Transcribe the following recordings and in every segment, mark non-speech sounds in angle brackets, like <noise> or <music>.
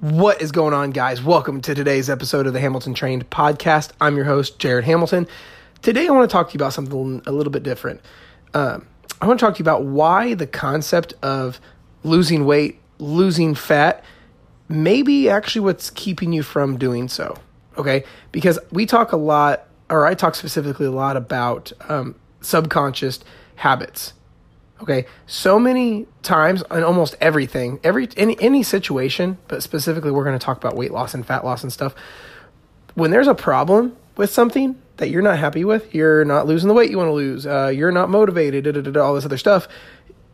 What is going on, guys? Welcome to today's episode of the Hamilton Trained Podcast. I'm your host, Jared Hamilton. Today, I want to talk to you about something a little bit different. Um, I want to talk to you about why the concept of losing weight, losing fat, may be actually what's keeping you from doing so. Okay? Because we talk a lot, or I talk specifically a lot about um, subconscious habits Okay, so many times in almost everything, every any any situation, but specifically we're going to talk about weight loss and fat loss and stuff. When there's a problem with something that you're not happy with, you're not losing the weight you want to lose, uh, you're not motivated, da, da, da, all this other stuff.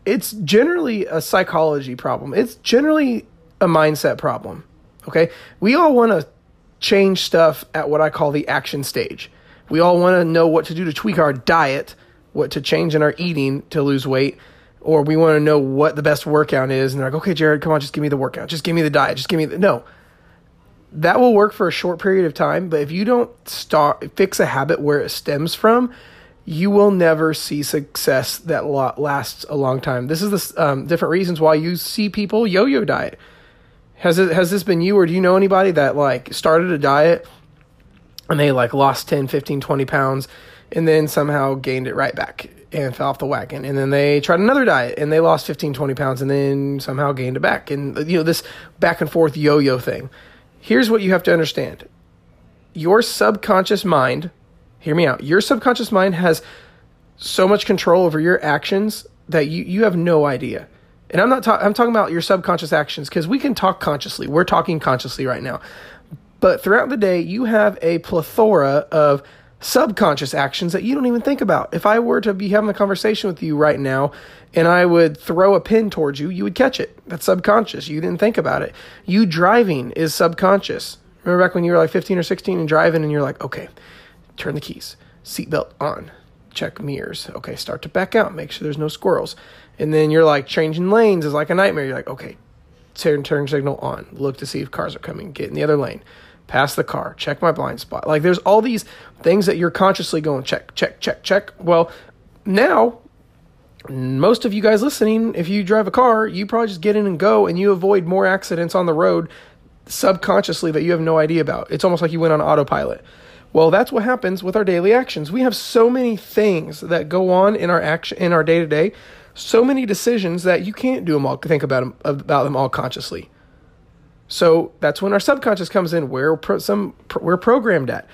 It's generally a psychology problem. It's generally a mindset problem. Okay, we all want to change stuff at what I call the action stage. We all want to know what to do to tweak our diet what to change in our eating to lose weight, or we want to know what the best workout is, and they're like, okay, Jared, come on, just give me the workout, just give me the diet, just give me the no. That will work for a short period of time, but if you don't start fix a habit where it stems from, you will never see success that lasts a long time. This is the um, different reasons why you see people yo-yo diet. Has it has this been you or do you know anybody that like started a diet and they like lost 10, 15, 20 pounds and then somehow gained it right back and fell off the wagon. And then they tried another diet and they lost 15, 20 pounds and then somehow gained it back. And, you know, this back and forth yo yo thing. Here's what you have to understand your subconscious mind, hear me out, your subconscious mind has so much control over your actions that you, you have no idea. And I'm not talking I'm talking about your subconscious actions because we can talk consciously. We're talking consciously right now. But throughout the day, you have a plethora of subconscious actions that you don't even think about. If I were to be having a conversation with you right now and I would throw a pin towards you, you would catch it. That's subconscious. You didn't think about it. You driving is subconscious. Remember back when you were like 15 or 16 and driving and you're like, okay, turn the keys, seatbelt on, check mirrors. Okay, start to back out, make sure there's no squirrels. And then you're like changing lanes is like a nightmare. You're like, okay, turn turn signal on, look to see if cars are coming, get in the other lane pass the car, check my blind spot. Like there's all these things that you're consciously going check, check, check, check. Well, now most of you guys listening, if you drive a car, you probably just get in and go and you avoid more accidents on the road subconsciously that you have no idea about. It's almost like you went on autopilot. Well, that's what happens with our daily actions. We have so many things that go on in our action in our day to day, so many decisions that you can't do them all think about them about them all consciously. So that's when our subconscious comes in. Where pro- some we're programmed at.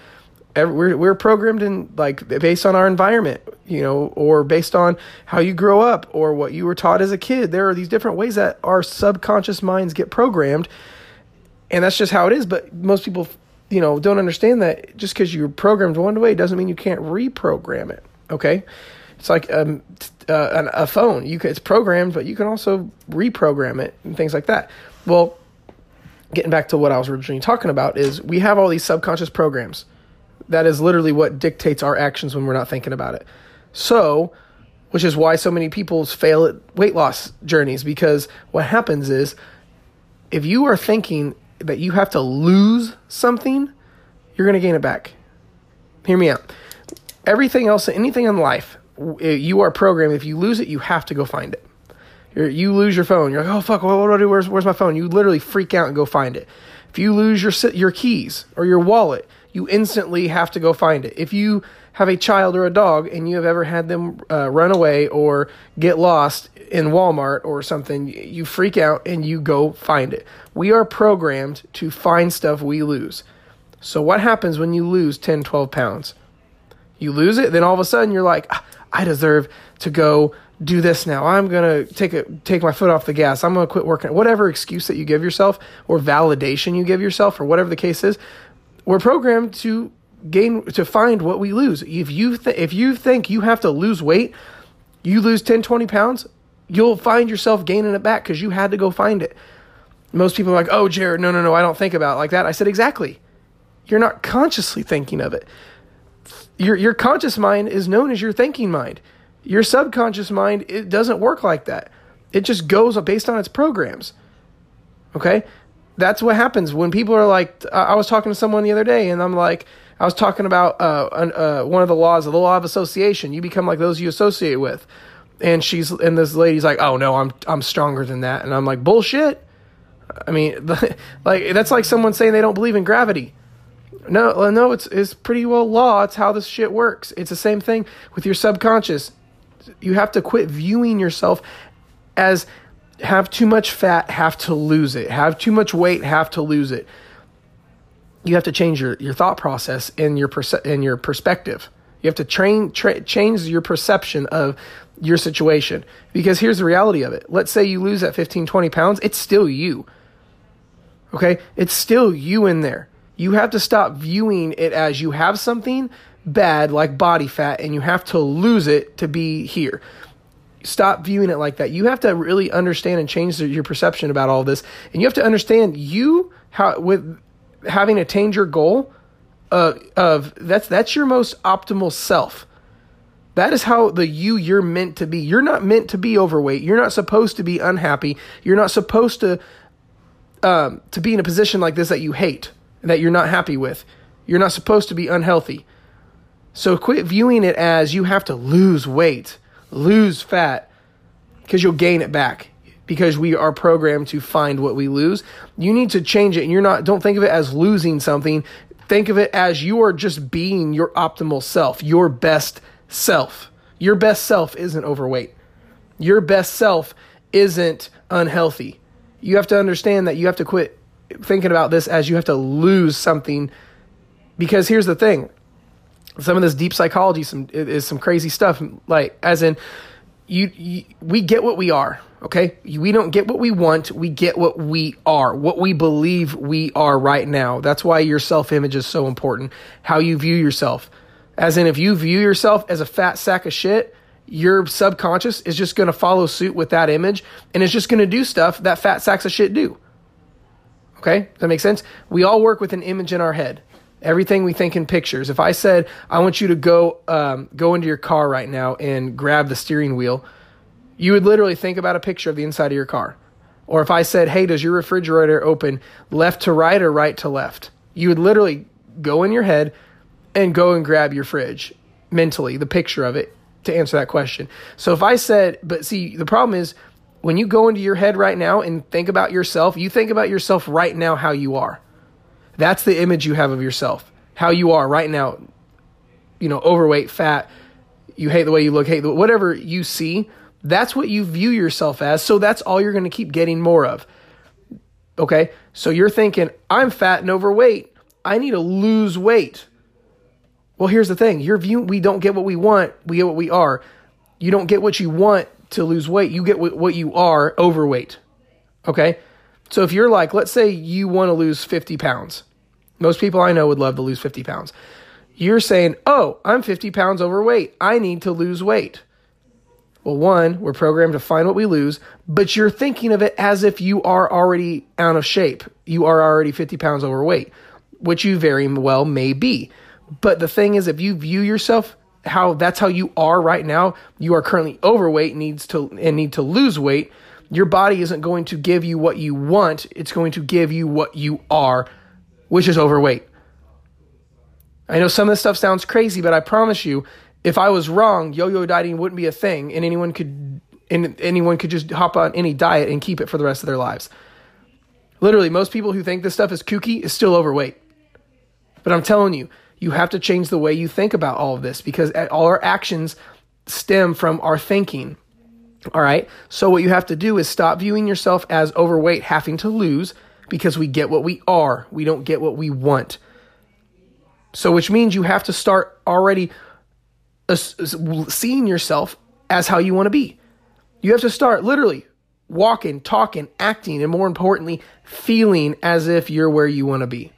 we're we're programmed in like based on our environment, you know, or based on how you grow up or what you were taught as a kid. There are these different ways that our subconscious minds get programmed, and that's just how it is. But most people, you know, don't understand that just because you're programmed one way doesn't mean you can't reprogram it. Okay, it's like um, uh, a phone. You can, it's programmed, but you can also reprogram it and things like that. Well getting back to what I was originally talking about is we have all these subconscious programs. That is literally what dictates our actions when we're not thinking about it. So, which is why so many people fail at weight loss journeys because what happens is if you are thinking that you have to lose something, you're going to gain it back. Hear me out. Everything else, anything in life, eh, you are programmed. If you lose it, you have to go find it. You're, you lose your phone. You're like, oh fuck, what, what do I do? Where's where's my phone? You literally freak out and go find it. If you lose your your keys or your wallet, you instantly have to go find it. If you have a child or a dog and you have ever had them uh, run away or get lost in Walmart or something, you freak out and you go find it. We are programmed to find stuff we lose. So, what happens when you lose 10, 12 pounds? You lose it, then all of a sudden you're like, ah, I deserve to go do this now. I'm gonna take a take my foot off the gas. I'm gonna quit working. Whatever excuse that you give yourself or validation you give yourself or whatever the case is, we're programmed to gain to find what we lose. If you th- if you think you have to lose weight, you lose 10, 20 pounds, you'll find yourself gaining it back because you had to go find it. Most people are like, "Oh, Jared, no, no, no, I don't think about it like that." I said exactly. You're not consciously thinking of it. Your your conscious mind is known as your thinking mind. Your subconscious mind, it doesn't work like that. It just goes based on its programs. Okay? That's what happens when people are like, I was talking to someone the other day and I'm like, I was talking about uh, uh, one of the laws, the law of association. You become like those you associate with. And she's and this lady's like, "Oh no, I'm I'm stronger than that." And I'm like, "Bullshit." I mean, <laughs> like that's like someone saying they don't believe in gravity. No, no, it's it's pretty well law. It's how this shit works. It's the same thing with your subconscious. You have to quit viewing yourself as have too much fat, have to lose it. Have too much weight, have to lose it. You have to change your, your thought process and your perce- and your perspective. You have to train tra- change your perception of your situation because here's the reality of it. Let's say you lose that 15 20 pounds, it's still you. Okay? It's still you in there. You have to stop viewing it as you have something bad like body fat and you have to lose it to be here. Stop viewing it like that. You have to really understand and change your perception about all this. And you have to understand you how with having attained your goal uh, of that's that's your most optimal self. That is how the you you're meant to be. You're not meant to be overweight. You're not supposed to be unhappy. You're not supposed to um, to be in a position like this that you hate that you're not happy with. You're not supposed to be unhealthy. So quit viewing it as you have to lose weight, lose fat, because you'll gain it back. Because we are programmed to find what we lose. You need to change it. And you're not, don't think of it as losing something. Think of it as you are just being your optimal self, your best self. Your best self isn't overweight. Your best self isn't unhealthy. You have to understand that you have to quit thinking about this as you have to lose something. Because here's the thing. Some of this deep psychology some is some crazy stuff. Like as in you, you, we get what we are okay? We don't get what we want. We get what we are what we believe we are right now. That's why your self-image is so important. How you view yourself. As in if you view yourself as a fat sack of shit your subconscious is just going to follow suit with that image and it's just going to do stuff that fat sacks of shit do Okay? Does that make sense? We all work with an image in our head. Everything we think in pictures. If I said, I want you to go um, go into your car right now and grab the steering wheel, you would literally think about a picture of the inside of your car. Or if I said, hey, does your refrigerator open left to right or right to left? You would literally go in your head and go and grab your fridge mentally, the picture of it to answer that question. So if I said, but see, the problem is when you go into your head right now and think about yourself, you think about yourself right now how you are. That's the image you have of yourself, how you are right now. You know, overweight, fat, you hate the way you look, hate the, whatever you see. That's what you view yourself as. So that's all you're going to keep getting more of. Okay? So you're thinking, I'm fat and overweight. I need to lose weight. Well, here's the thing. Your view we don't get what we want, we get what we are. You don't get what you want to lose weight, you get what you are overweight. Okay? So if you're like, let's say you want to lose 50 pounds. Most people I know would love to lose 50 pounds. You're saying, oh, I'm 50 pounds overweight. I need to lose weight. Well, one, we're programmed to find what we lose, but you're thinking of it as if you are already out of shape. You are already 50 pounds overweight, which you very well may be. But the thing is, if you view yourself how that's how you are right now, you are currently overweight, needs to and need to lose weight, your body isn't going to give you what you want, it's going to give you what you are, which is overweight. I know some of this stuff sounds crazy, but I promise you, if I was wrong, yo-yo dieting wouldn't be a thing and anyone could and anyone could just hop on any diet and keep it for the rest of their lives. Literally, most people who think this stuff is kooky is still overweight. But I'm telling you, you have to change the way you think about all of this because all our actions stem from our thinking. All right. So, what you have to do is stop viewing yourself as overweight, having to lose, because we get what we are. We don't get what we want. So, which means you have to start already seeing yourself as how you want to be. You have to start literally walking, talking, acting, and more importantly, feeling as if you're where you want to be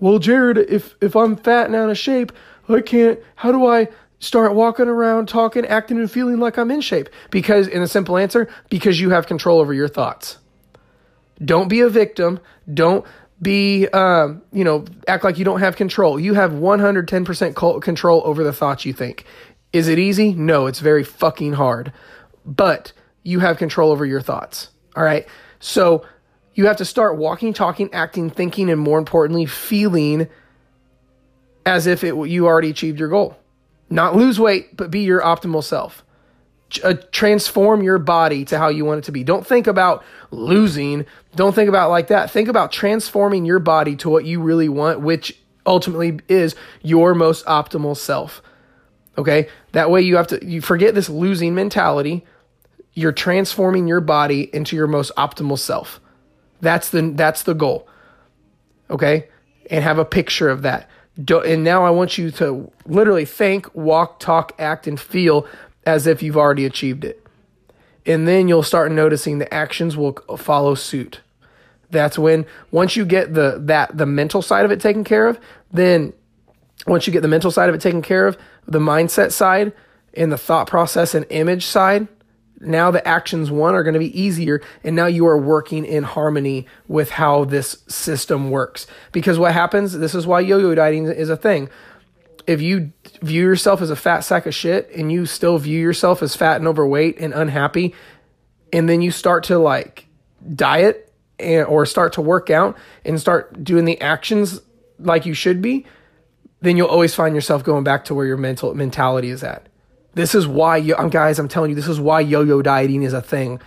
well, Jared, if if I'm fat and out of shape, I can't. How do I start walking around, talking, acting, and feeling like I'm in shape? Because, in a simple answer, because you have control over your thoughts. Don't be a victim. Don't be, um, you know, act like you don't have control. You have 110% control over the thoughts you think. Is it easy? No, it's very fucking hard. But you have control over your thoughts. All right. So you have to start walking, talking, acting, thinking, and more importantly, feeling as if it, you already achieved your goal. Not lose weight, but be your optimal self. uh, transform your body to how you want it to be. Don't think about losing. Don't think about like that. Think about transforming your body to what you really want, which ultimately is your most optimal self. Okay? That way you have to you forget this losing mentality. You're transforming your body into your most optimal self. That's the that's the goal. Okay? And have a picture of that. And now I want you to literally think, walk, talk, act, and feel as if you've already achieved it. And then you'll start noticing the actions will follow suit. That's when once you get the that the mental side of it taken care of, then once you get the mental side of it taken care of, the mindset side and the thought process and image side, now the actions one are going to be easier and now you are working in harmony with how this system works. Because what happens, this is why yo-yo dieting is a thing if you view yourself as a fat sack of shit and you still view yourself as fat and overweight and unhappy, and then you start to like diet and, or start to work out and start doing the actions like you should be, then you'll always find yourself going back to where your mental mentality is at. This is why, you, guys, I'm telling you, this is why yo-yo dieting is a thing.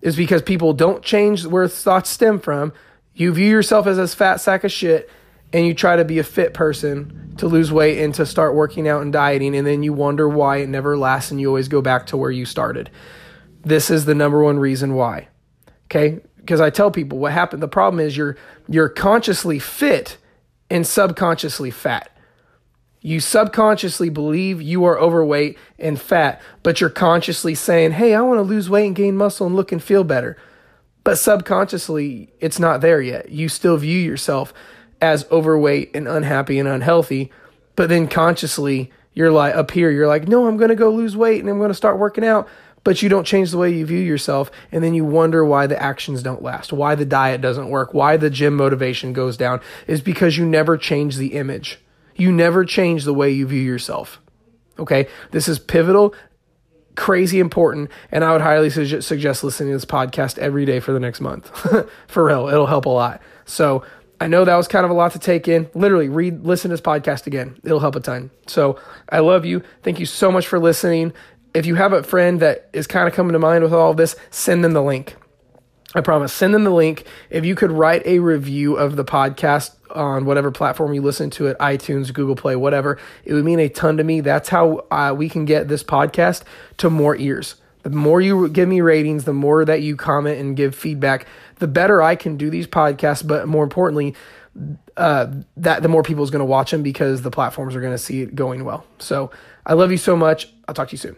Is because people don't change where thoughts stem from. You view yourself as a fat sack of shit and you try to be a fit person to lose weight and to start working out and dieting, and then you wonder why it never lasts and you always go back to where you started. This is the number one reason why. Okay? Because I tell people what happened. The problem is you're you're consciously fit and subconsciously fat. You subconsciously believe you are overweight and fat, but you're consciously saying, Hey, I want to lose weight and gain muscle and look and feel better. But subconsciously, it's not there yet. You still view yourself as overweight and unhappy and unhealthy, but then consciously you're like up here, you're like, no, I'm going to go lose weight and I'm going to start working out. But you don't change the way you view yourself. And then you wonder why the actions don't last, why the diet doesn't work, why the gym motivation goes down is because you never change the image. You never change the way you view yourself. Okay. This is pivotal, crazy important. And I would highly suggest listening to this podcast every day for the next month. <laughs> for real. It'll help a lot. So I know that was kind of a lot to take in. Literally, read, listen to this podcast again. It'll help a ton. So I love you. Thank you so much for listening. If you have a friend that is kind of coming to mind with all of this, send them the link. I promise. Send them the link. If you could write a review of the podcast on whatever platform you listen to it, iTunes, Google Play, whatever, it would mean a ton to me. That's how uh, we can get this podcast to more ears. The more you give me ratings, the more that you comment and give feedback, the better I can do these podcasts. But more importantly, uh, that the more people is going to watch them because the platforms are going to see it going well. So I love you so much. I'll talk to you soon.